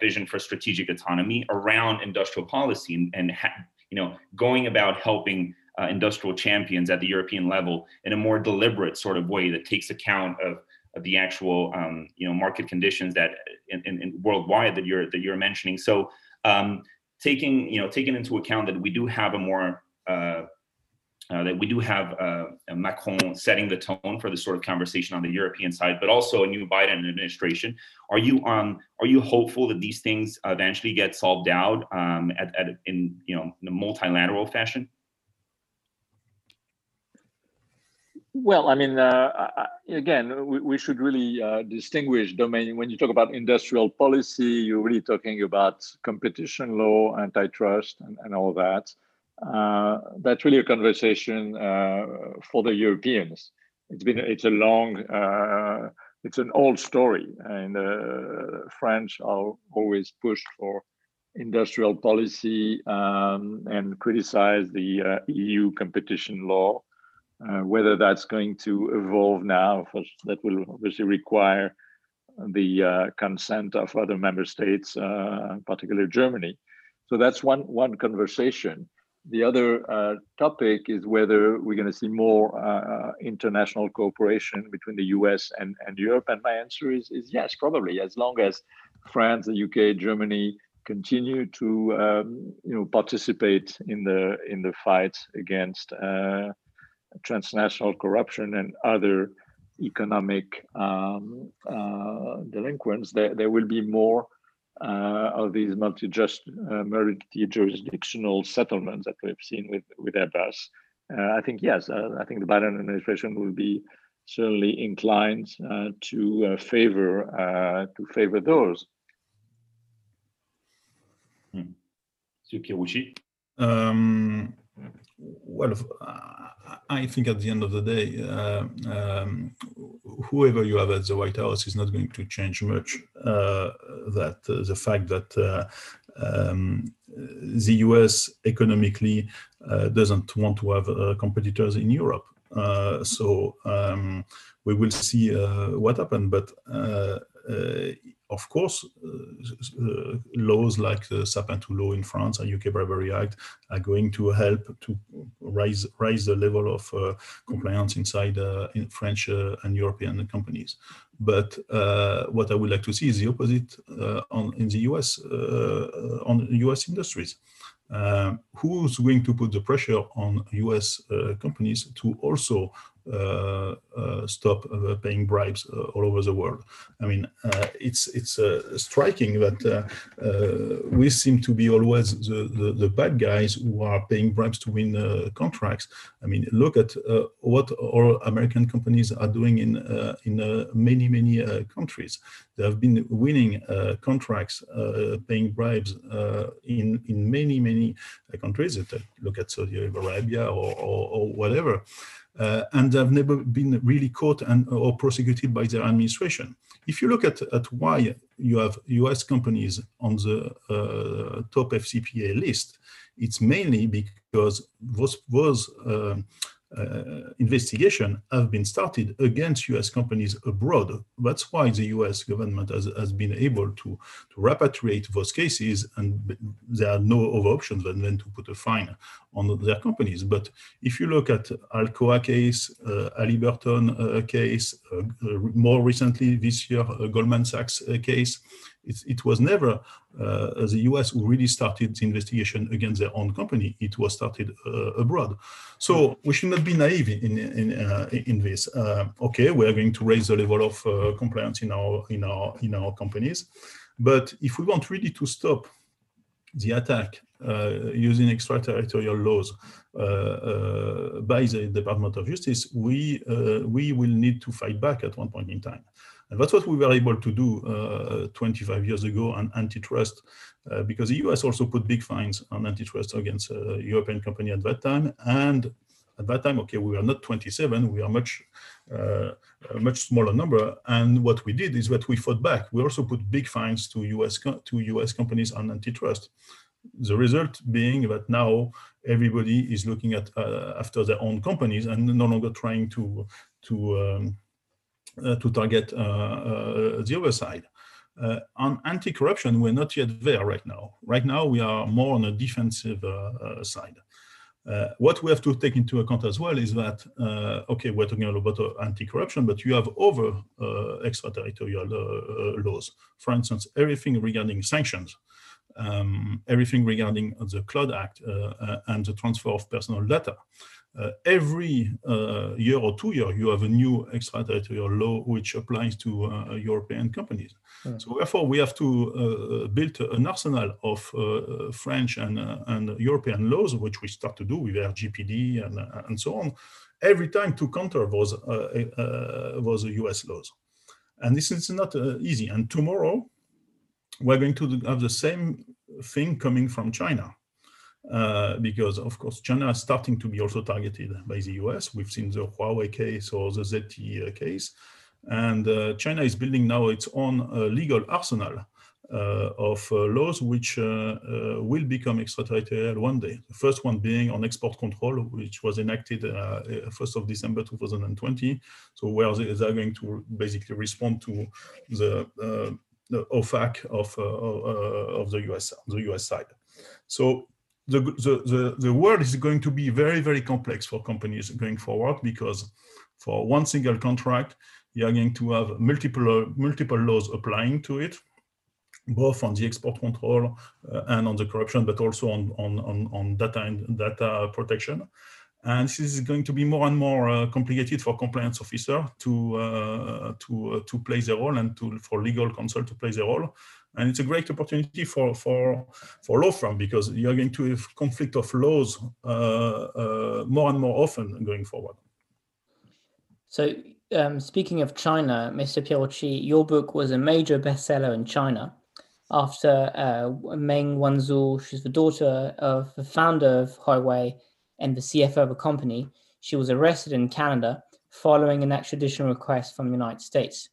vision for strategic autonomy around industrial policy and, and ha- you know going about helping industrial champions at the European level in a more deliberate sort of way that takes account of the actual um, you know market conditions that in, in, in, worldwide that you're that you're mentioning. So um, taking you know taking into account that we do have a more uh, uh, that we do have uh, Macron setting the tone for this sort of conversation on the European side, but also a new Biden administration. Are you um, are you hopeful that these things eventually get solved out um, at, at in you know in a multilateral fashion? Well, I mean, uh, again, we, we, should really uh, distinguish domain. When you talk about industrial policy, you're really talking about competition law, antitrust, and, and all that. Uh, that's really a conversation uh, for the Europeans. It's been it's a long, uh, it's an old story, and the uh, French are always pushed for industrial policy um, and criticize the EU competition law. Uh, whether that's going to evolve now, that will obviously require the uh, consent of other member states, uh, particularly Germany. So that's one one conversation. The other uh, topic is whether we're going to see more uh, international cooperation between the U.S. and, and Europe. And my answer is is yes, probably as long as France, the UK, Germany continue to um, you know participate in the in the fight against transnational corruption and other economic um, uh, delinquents, there, there will be more uh, of these multi-just, uh, multi-jurisdictional settlements that we've seen with, with Airbus. Uh, I think, yes, uh, I think the Biden administration will be certainly inclined uh, to favor to favor those. Hmm. Pierucci? Um, well, I think at the end of the day, uh, um, whoever you have at the White House is not going to change much. Uh, that uh, the fact that uh, um, the US economically uh, doesn't want to have uh, competitors in Europe. So um, we will see what happens. But of course, uh, laws like the Sapin II law in France and UK Bribery Act are going to help to raise raise the level of compliance inside in French and European companies. But what I would like to see is the opposite on in the US on US industries. Uh, who's going to put the pressure on US uh, companies to also uh, uh, Uh, uh, stop uh, paying bribes uh, all over the world. I mean, it's it's striking that we seem to be always the, the, the, bad guys who are paying bribes to win contracts. I mean, look at what all American companies are doing in in many many countries. They have been winning contracts, paying bribes in in many many countries. Look at Saudi Arabia or, or, or whatever uh, and have never been really caught and or prosecuted by their administration. If you look at, at why you have US companies on the uh, top FCPA list, it's mainly because those, those uh, investigation have been started against US companies abroad. That's why the US government has, has been able to, to repatriate those cases and there are no other options than, than to put a fine on their companies. But if you look at Alcoa case, uh, uh, case, uh, uh more recently this year, uh, Goldman Sachs uh, case, it, it was never uh, the US who really started the investigation against their own company. It was started uh, abroad. So we should not be naive in in, uh, in this. Uh, okay, we are going to raise the level of uh, compliance in our in our in our companies, but if we want really to stop the attack uh, using extraterritorial laws by the Department of Justice, we we will need to fight back at one point in time. And that's what we were able to do uh, 25 years ago on antitrust, uh, because the US also put big fines on antitrust against uh, European company at that time. And at that time, okay, we were not 27, we are much, uh, a much smaller number. And what we did is that we fought back. We also put big fines to US, to US companies on antitrust. The result being that now everybody is looking at uh, after their own companies and no longer trying to to um, to target uh, uh, the other side. on anti-corruption, we're not yet there right now. Right now, we are more on a defensive side. Uh, what we have to take into account as well is that, uh, okay, we're talking about uh, anti-corruption, but you have other extraterritorial laws. For instance, everything regarding sanctions, um, everything regarding the Cloud Act and the transfer of personal data. Uh, every uh, year or two year, you have a new extraterritorial law which applies to uh, European companies. Hmm. So therefore, we have to build an arsenal of French and, and European laws, which we start to do with RGPD and, and so on, every time to counter those, those US laws. And this is not easy. And tomorrow, we're going to have the same thing coming from China. Uh, because of course China is starting to be also targeted by the US. We've seen the Huawei case or the ZTE case, and uh, China is building now its own uh, legal arsenal uh, of uh, laws which will become extraterritorial one day. The first one being on export control, which was enacted 1st of December 2020. So where they, are going to basically respond to the the OFAC of of the US the US side. So the, the, the, the world is going to be very, very complex for companies going forward because for one single contract, you are going to have multiple, multiple laws applying to it, both on the export control uh, and on the corruption, but also on, on, on, on data and data protection. And this is going to be more and more uh, complicated for compliance officer to uh, to uh, to play their role and to for legal counsel to play their role and it's a great opportunity for for for law firm because you're going to have conflict of laws uh, uh, more and more often going forward. So, um, speaking of China, Mr. Pierucci, your book was a major bestseller in China after uh, Meng Wanzhou, she's the daughter of the founder of Huawei and the CFO of a company. She was arrested in Canada following an extradition request from the United States.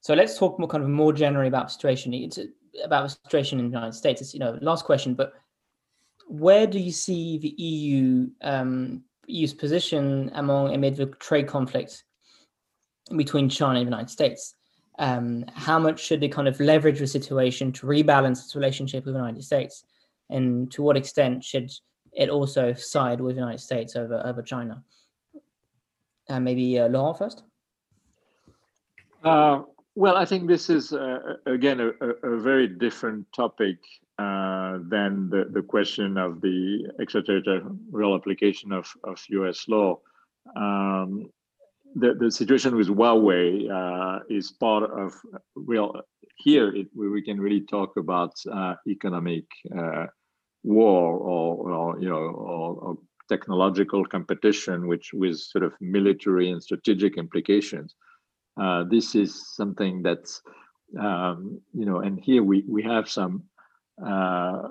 So let's talk more kind of more generally about the situation. It's about the situation in the United States. It's you know last question, but where do you see the EU um, EU's position among amid the trade conflict between China and the United States. Um, how much should they kind of leverage the situation to rebalance its relationship with the United States, and to what extent should it also side with the United States over over China? Uh, maybe uh, Laurent first. Uh, well, I think this is uh, again a, a, very different topic uh, than the, the question of the extraterritorial application of, of U.S. law. Um, the, the situation with Huawei uh, is part of real. Here, it, we can really talk about uh, economic uh, war or, or, you know or, or technological competition, which with sort of military and strategic implications. Uh, this is something that's um, you know, and here we we have some uh,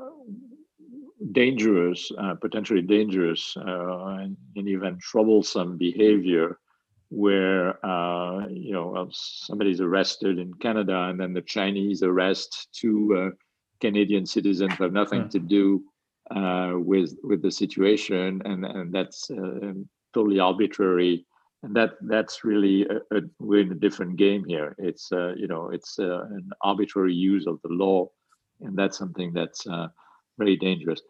dangerous, uh, potentially dangerous, uh, and, and, even troublesome behavior, where uh, you know somebody's arrested in Canada, and then the Chinese arrest two Canadian citizens who have nothing mm. to do with with the situation, and and that's totally arbitrary and that that's really a, a, we're in a different game here. It's uh, you know it's uh, an arbitrary use of the law, and that's something that's uh, very dangerous.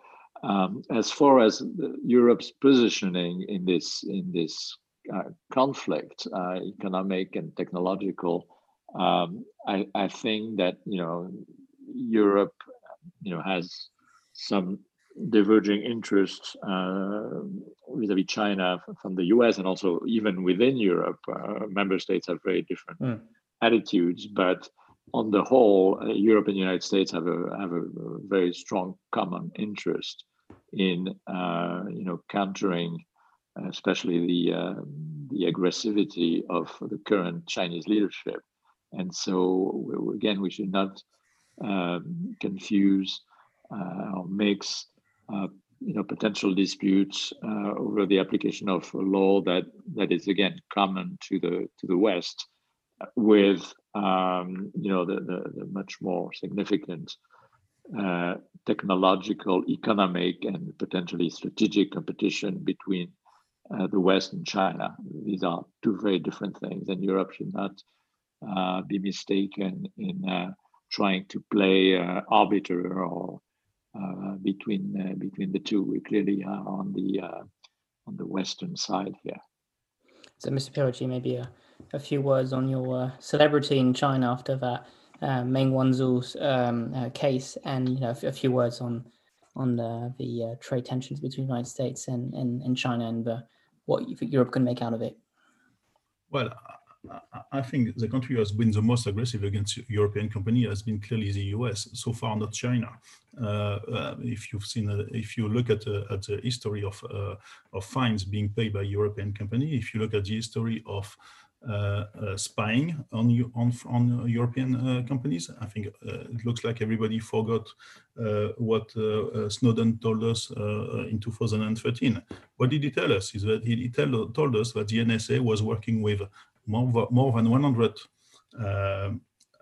Um, as far as Europe's positioning in this in this uh, conflict, uh, economic and technological, um, I, I think that you know Europe, you know, has some diverging interests uh, vis-a-vis China from the US and also even within Europe, uh, member states have very different mm. attitudes. But on the whole, uh, Europe and the United States have a have a very strong common interest in uh, you know countering, especially the uh, the aggressivity of the current Chinese leadership. And so again, we should not um, confuse uh, or mix you know potential disputes uh, over the application of law that that is again common to the to the West, with um, you know the, the, the, much more significant uh, technological, economic, and potentially strategic competition between uh, the West and China. These are two very different things, and Europe should not uh, be mistaken in uh, trying to play arbiter or uh, between uh, between the two. We clearly are on the uh, on the western side here. So, Mr. Pierucci, maybe a, a few words on your celebrity in China after that uh, Meng Wanzhou's um, uh, case, and you know a few words on on the, the uh, trade tensions between the United States and, and, and China and what you think Europe can make out of it. Well, I think the country who has been the most aggressive against European company has been clearly the US. So far, not China. Uh, uh, if you've seen, uh, if you look at, uh, at the history of uh, of fines being paid by European company, if you look at the history of uh, spying on on on European companies, I think it looks like everybody forgot what Snowden told us in 2013. What did he tell us? Is that he, tell, told us that the NSA was working with more, more than 100 uh,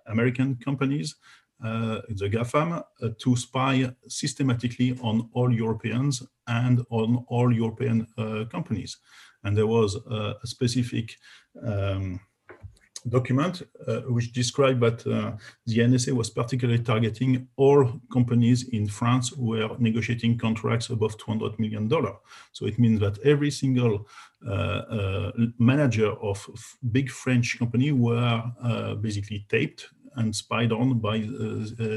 American companies, uh, the GAFAM, uh, to spy systematically on all Europeans and on all European companies. And there was a specific um, document uh, which described that uh, the NSA was particularly targeting all companies in France who were negotiating contracts above $200 million. So it means that every single uh, uh manager of big French company were uh, basically taped and spied on by uh,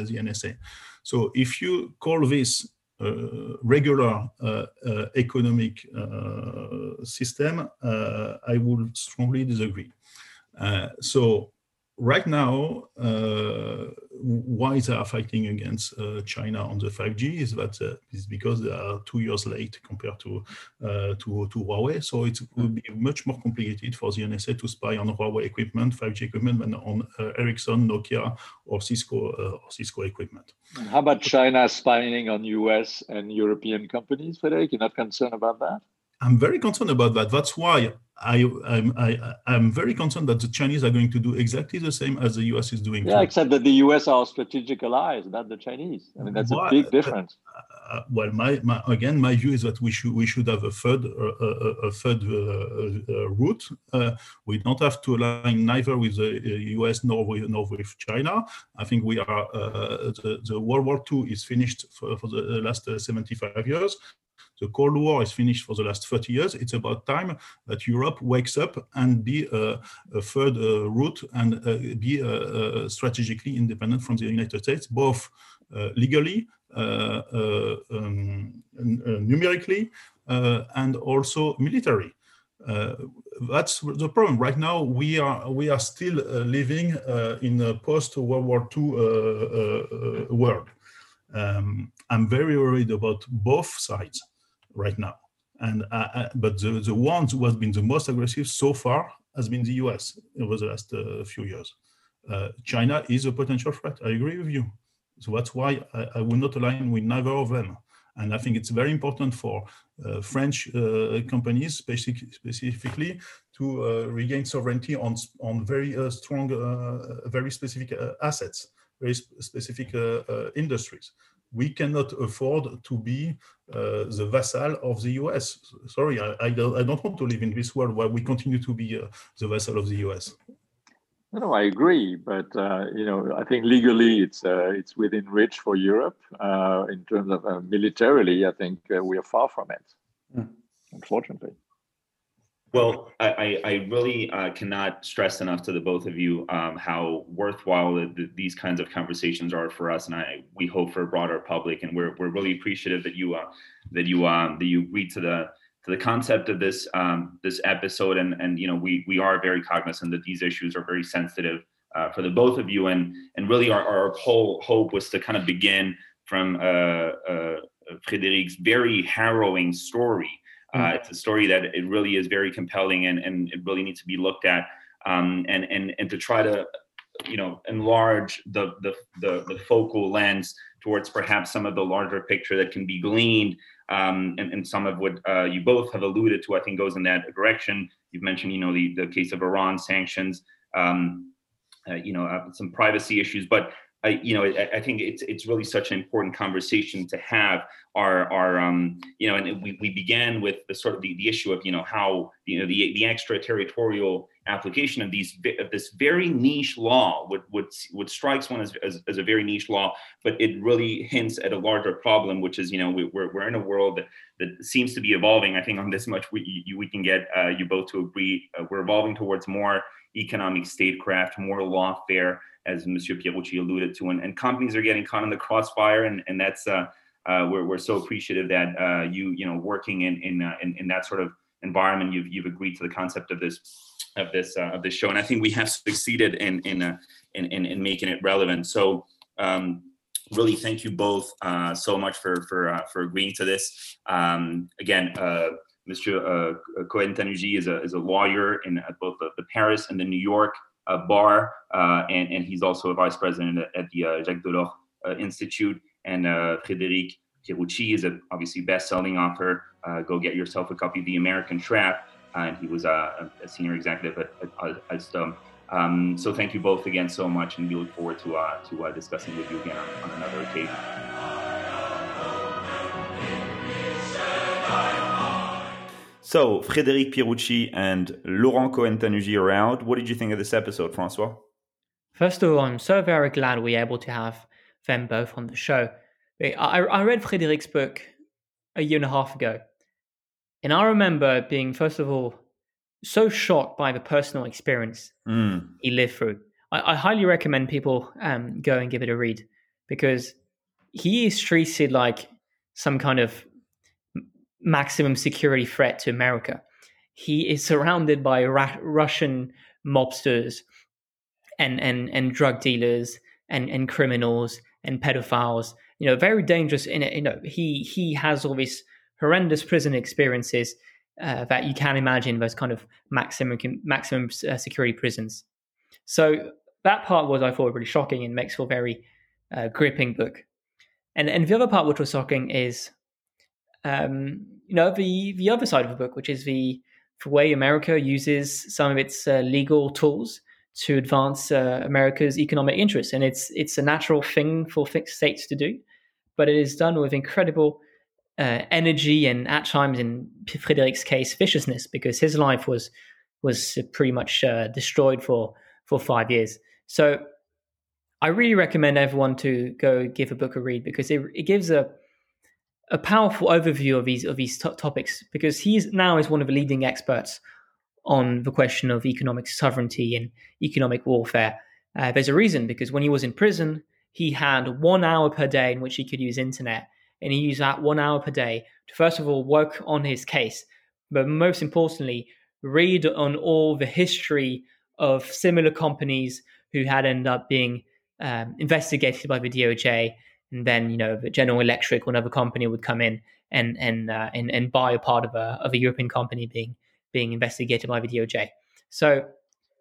the NSA. So if you call this uh, regular uh, uh, economic system, I would strongly disagree. Uh, so right now, uh, why they are fighting against uh, China on the 5G is that is because they are two years late compared to to, to Huawei. So it will be much more complicated for the NSA to spy on Huawei equipment, 5G equipment, than on Ericsson, Nokia, or Cisco or Cisco equipment. How about China spying on U.S. and European companies, Frédéric? You're not concerned about that? I'm very concerned about that. That's why I, I'm, I, I'm very concerned that the Chinese are going to do exactly the same as the US is doing. Yeah, too. except that the US are strategic allies, not the Chinese. I mean, that's a big difference. Uh, uh, well, my, my, again, my view is that we should we should have a third uh, a, a third uh, uh route. Uh, we don't have to align neither with the US nor with, nor with China. I think we are the, the World War II is finished for, for the last 75 years. The Cold War is finished for the last 30 years. It's about time that Europe wakes up and be a, a third uh, route and uh, be uh, uh strategically independent from the United States, both uh, legally, uh, um, numerically, and also military. that's the problem. Right now, we are we are still living in a post World War II world. Um, I'm very worried about both sides right now. And uh, uh, but the, the ones who has been the most aggressive so far has been the US over the last uh, few years. Uh, China is a potential threat. I agree with you. So that's why I, I will not align with neither of them. And I think it's very important for uh, French uh, companies, specific, specifically, to regain sovereignty on on very strong, very specific assets, very sp specific industries we cannot afford to be uh, the vassal of the US. Sorry, I, I, don't, I, don't, want to live in this world where we continue to be uh, the vassal of the US. No, I agree, but uh, you know, I think legally it's uh, it's within reach for Europe. Uh, in terms of uh, militarily, I think we are far from it, mm. unfortunately. Well, I, I really uh, cannot stress enough to the both of you um, how worthwhile the, the, these kinds of conversations are for us, and I we hope for a broader public. And we're, we're really appreciative that you uh, that you um, that you agreed to the to the concept of this um, this episode. And and you know we we are very cognizant that these issues are very sensitive uh, for the both of you. And and really our, our whole hope was to kind of begin from uh, uh, Frédéric's very harrowing story uh, mm. it's a story that it really is very compelling and, and it really needs to be looked at um, and, and, and to try to, you know, enlarge the, the, the, the, focal lens towards perhaps some of the larger picture that can be gleaned um, and, and some of what uh, you both have alluded to, I think goes in that direction. You've mentioned, you know, the, the case of Iran sanctions, um, uh, you know, uh, some privacy issues, but I, you know, I, I, think it's it's really such an important conversation to have. Our our um, you know, and we, we began with the sort of the, the issue of you know how you know the the extraterritorial application of these of this very niche law would would would strikes one as, as, as a very niche law, but it really hints at a larger problem, which is you know we, are we're in a world that, that seems to be evolving. I think on this much we you, we can get uh, you both to agree. Uh, we're evolving towards more economic statecraft, more lawfare as Monsieur Pierucci alluded to, and, and companies are getting caught in the crossfire, and and that's uh, uh, we're we're so appreciative that uh, you you know working in in, uh, in, in that sort of environment, you've you've agreed to the concept of this of this uh, of this show, and I think we have succeeded in in uh, in, in, in making it relevant. So. Um, really, thank you both so much for for for agreeing to this. Um, again, Mr. Uh, Cohen Tanugy is a, is a lawyer in both the, the Paris and the New York uh, bar, uh, and, and he's also a vice president at the uh, Jacques Delors Institute. And Frédéric Pierucci is a obviously best-selling author. go get yourself a copy of The American Trap. and he was a, a senior executive at, at, at Alstom. Um, so thank you both again so much, and we look forward to uh, to uh, discussing with you again on, on another occasion. So, Frédéric Pierucci and Laurent Cohen-Tanugy are out. What did you think of this episode, Francois? First of all, I'm so very glad we're able to have them both on the show. I, I read Frédéric's book a year and a half ago, and I remember being, first of all, so shocked by the personal experience mm. he lived through. I, I highly recommend people um, go and give it a read because he is treated like some kind of maximum security threat to America. He is surrounded by Ra- Russian mobsters and, and, and drug dealers and, and criminals and pedophiles. You know, very dangerous. In it, you know, he he has all these horrendous prison experiences uh, that you can imagine. Those kind of maximum maximum uh, security prisons. So that part was I thought really shocking and makes for a very uh, gripping book. And and the other part which was shocking is um, you know the the other side of the book, which is the, the way America uses some of its uh, legal tools to advance uh, America's economic interests, and it's it's a natural thing for states to do, but it is done with incredible uh, energy and at times, in Frédéric's case, viciousness, because his life was was pretty much uh, destroyed for for five years. So, I really recommend everyone to go give a book a read because it, it gives a a powerful overview of these of these t- topics because he's now is one of the leading experts on the question of economic sovereignty and economic warfare. Uh, there's a reason because when he was in prison, he had one hour per day in which he could use internet, and he used that one hour per day to first of all work on his case, but most importantly, read on all the history of similar companies who had ended up being um, investigated by the DOJ and then you know General Electric or another company would come in and and uh, and, and buy a part of a of a European company being being investigated by the DOJ. So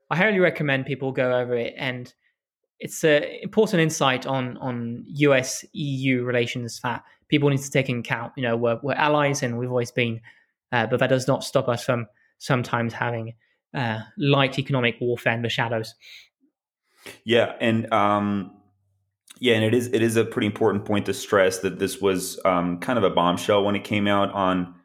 I highly recommend people go over it, and it's an important insight on on US EU relations that people need to take into account. You know, we're, we're allies, and we've always been, uh, but that does not stop us from sometimes having uh, light economic warfare in the shadows. Yeah, and um, yeah, and it is it is a pretty important point to stress that this was um, kind of a bombshell when it came out on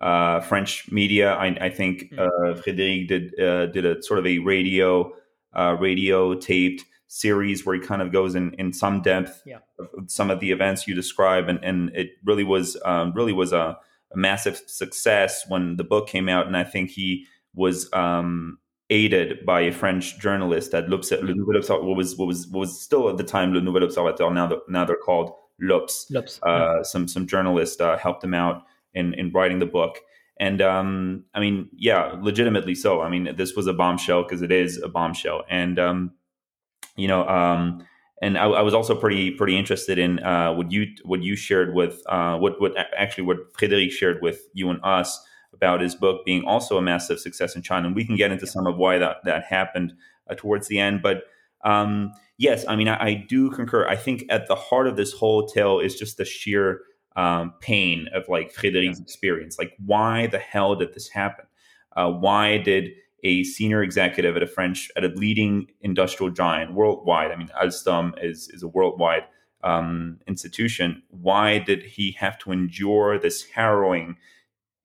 uh, French media. I, I think hmm. uh, Frédéric did uh, did a sort of a radio uh, radio taped series where he kind of goes in, in some depth yeah. of some of the events you describe, and, and it really was um, really was a, a, massive success when the book came out, and I think he was um, aided by a French journalist at Le Nouvel Observateur, what was what was what was still at the time Le Nouvel Observateur. Now they're, now they're called L'Obs. L'Obs. Uh, yeah. Some some journalists uh, helped him out in in writing the book, and um, I mean, yeah, legitimately so. I mean, this was a bombshell because it is a bombshell, and um, you know, um, and I, I, was also pretty pretty interested in uh, what you what you shared with uh, what what actually what Frédéric shared with you and us about his book being also a massive success in China. And we can get into some of why that, that happened uh, towards the end. But um, yes, I mean, I, I, do concur. I think at the heart of this whole tale is just the sheer um, pain of like Frédéric's experience. Like, why the hell did this happen? Uh, why did a senior executive at a French, at a leading industrial giant worldwide, I mean, Alstom is, is a worldwide um, institution, why did he have to endure this harrowing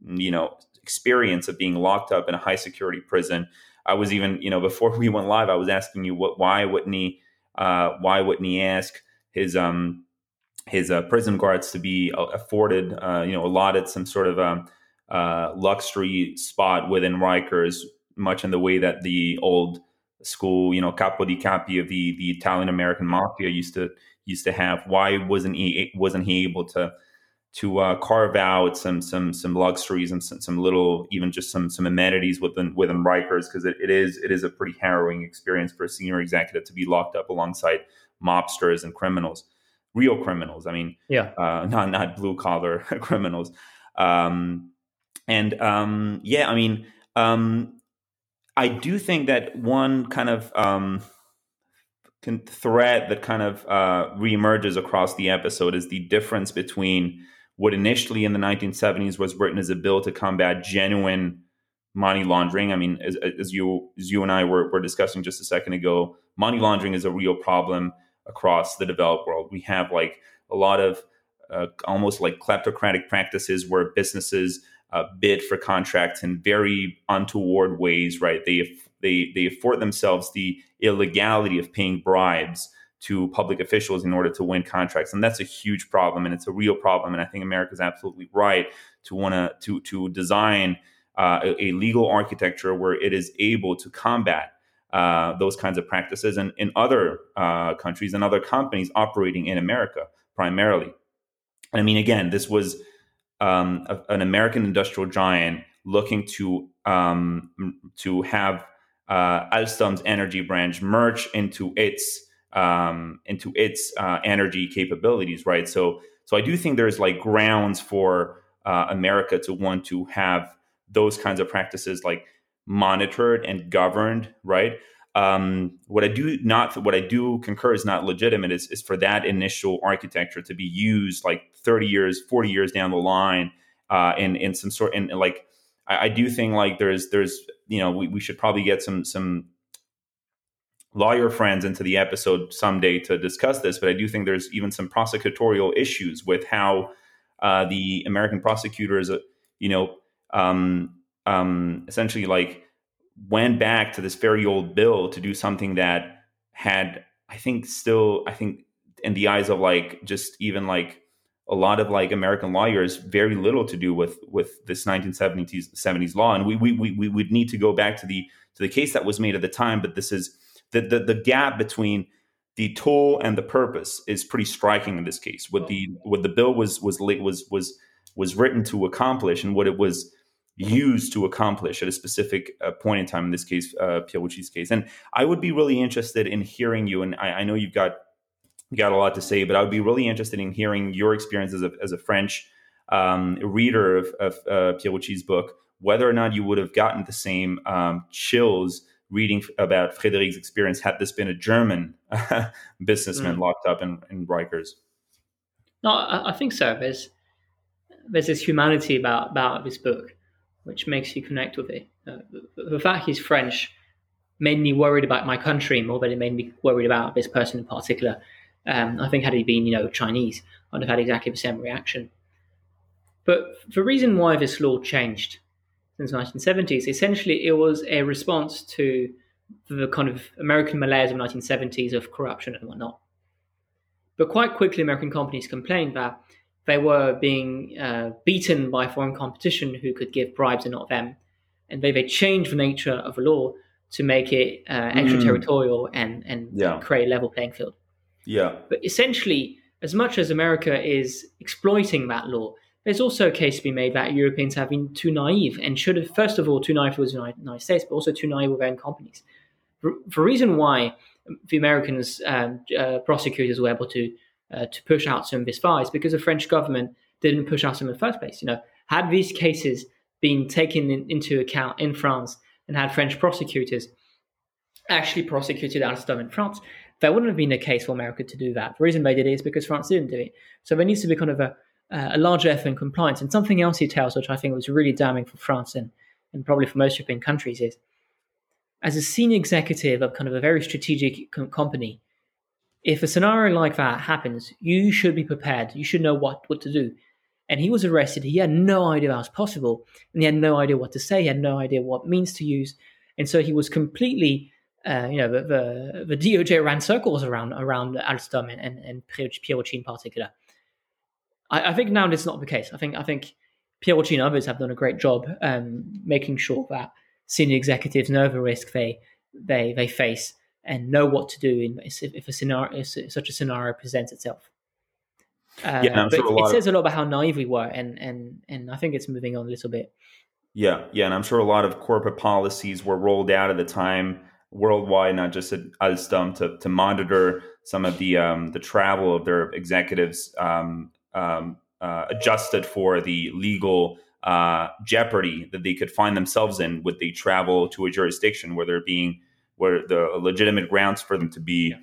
you know experience of being locked up in a high security prison. I was even you know (laughs) before we went live, I was asking you what why wouldn't he uh, why wouldn't he ask his um his uh, prison guards to be uh, afforded uh, you know allotted some sort of um, uh, luxury spot within Rikers, much in the way that the old school you know capo di capi of the the Italian American mafia used to used to have. Why wasn't he wasn't he able to to uh, carve out some some some luxuries and some, some, little even just some some amenities within within Rikers because it, it is it is a pretty harrowing experience for a senior executive to be locked up alongside mobsters and criminals, real criminals. I mean, yeah, uh, not not blue collar (laughs) criminals. Um, and um, yeah, I mean, um, I do think that one kind of um, thread that kind of uh, reemerges across the episode is the difference between what initially in the 1970s was written as a bill to combat genuine money laundering. I mean, as, as you as you and I were, were discussing just a second ago, money laundering is a real problem across the developed world. We have like a lot of uh, almost like kleptocratic practices where businesses uh, bid for contracts in very untoward ways. Right? They they they afford themselves the illegality of paying bribes to public officials in order to win contracts. And that's a huge problem and it's a real problem and i think america is absolutely right to want to to to design uh, a, a, legal architecture where it is able to combat uh, those kinds of practices and in other uh, countries and other companies operating in america primarily. I mean again this was um, a, an american industrial giant looking to um, to have uh, alstom's energy branch merge into its um, into its uh, energy capabilities, right? So, so I do think there's like grounds for uh, America to want to have those kinds of practices like monitored and governed, right? Um, what I do not, what I do concur is not legitimate is, is for that initial architecture to be used like 30 years, 40 years down the line uh, in in some sort and like I, I, do think like there's there's you know we, we should probably get some some lawyer friends into the episode someday to discuss this, but I do think there's even some prosecutorial issues with how uh, the American prosecutors, uh, you know, um, um, essentially like went back to this very old bill to do something that had, I think, still, I think, in the eyes of like just even like a lot of like American lawyers, very little to do with with this 1970s 70s law, and we we we we would need to go back to the to the case that was made at the time, but this is the, the, the gap between the tool and the purpose is pretty striking in this case. What the what the bill was was was was was written to accomplish and what it was used to accomplish at a specific uh, point in time. In this case, uh, Pierucci's case, and I would be really interested in hearing you. And I, I know you've got you got a lot to say, but I would be really interested in hearing your experience as a as a French um, reader of, of uh, Pierucci's book. Whether or not you would have gotten the same um, chills reading about Frédéric's experience had this been a German (laughs) businessman mm. locked up in, in Rikers. No, I, I, think so. There's there's this humanity about about this book, which makes you connect with it. Uh, the, the fact he's French made me worried about my country more than it made me worried about this person in particular. Um, I think had he been, you know, Chinese, I'd have had exactly the same reaction. But the reason why this law changed since the 1970s. Essentially, it was a response to the kind of American malaise of the 1970s of corruption and whatnot. But quite quickly, American companies complained that they were being uh, beaten by foreign competition who could give bribes and not them. And they, they changed the nature of the law to make it uh, extraterritorial mm. and, and yeah. create a level playing field. Yeah. But essentially, as much as America is exploiting that law, there's also a case to be made that Europeans have been too naive and should have, first of all, too naive with the United States, but also too naive with their own companies. The reason why the Americans um, uh, prosecutors were able to uh, to push out some of this fire is because the French government didn't push out some in the first place. You know, had these cases been taken in, into account in France and had French prosecutors actually prosecuted Alstom in France, there wouldn't have been a case for America to do that. The reason they did it is because France didn't do it. So there needs to be kind of a uh, a larger effort in compliance. And something else he tells, which I think was really damning for France and, and probably for most European countries, is as a senior executive of kind of a very strategic com- company, if a scenario like that happens, you should be prepared. You should know what, what to do. And he was arrested. He had no idea that was possible. And he had no idea what to say. He had no idea what means to use. And so he was completely, uh, you know, the, the, the, DOJ ran circles around around Alstom and, and, and Pierucci in particular. I, I think now it's not the case. I think I think Pierucci and others have done a great job um, making sure that senior executives know the risk they they they face and know what to do in, if, if a scenario if such a scenario presents itself. Uh, yeah, but sure it says a lot about how naive we were, and and and I think it's moving on a little bit. Yeah, yeah, and I'm sure a lot of corporate policies were rolled out at the time worldwide, not just at Alstom, to to monitor some of the um, the travel of their executives um, um, uh, adjusted for the legal uh, jeopardy that they could find themselves in would they travel to a jurisdiction where they're being where the legitimate grounds for them to be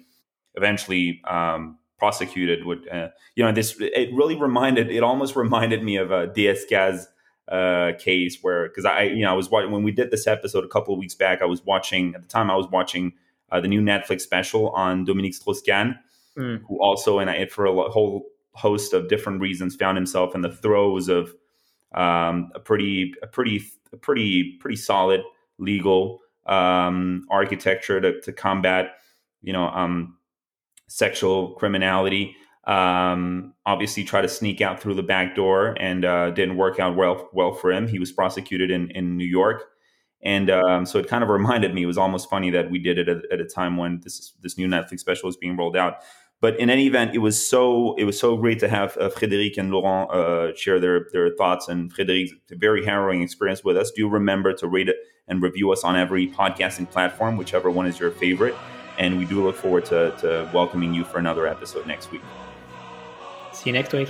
eventually um, prosecuted would uh, you know this it really reminded it almost reminded me of a DSK's uh, case where because I you know I was watching when we did this episode a couple of weeks back I was watching at the time I was watching uh, the new Netflix special on Dominique Strauss-Kahn mm. who also and I for a whole host of different reasons found himself in the throes of um, a pretty a pretty a pretty pretty solid legal um, architecture to, to combat you know um, sexual criminality. Um, obviously tried to sneak out through the back door and uh, didn't work out well well for him. He was prosecuted in, in New York. And um, so it kind of (laughs) reminded me it was almost funny that we did it at, at a time when this this new Netflix special was being rolled out but in any event, it was so it was so great to have uh, Frédéric and Laurent uh, share their their thoughts and Frédéric's very harrowing experience with us. Do remember to rate it and review us on every podcasting platform, whichever one is your favorite. And we do look forward to, to welcoming you for another episode next week. See you next week.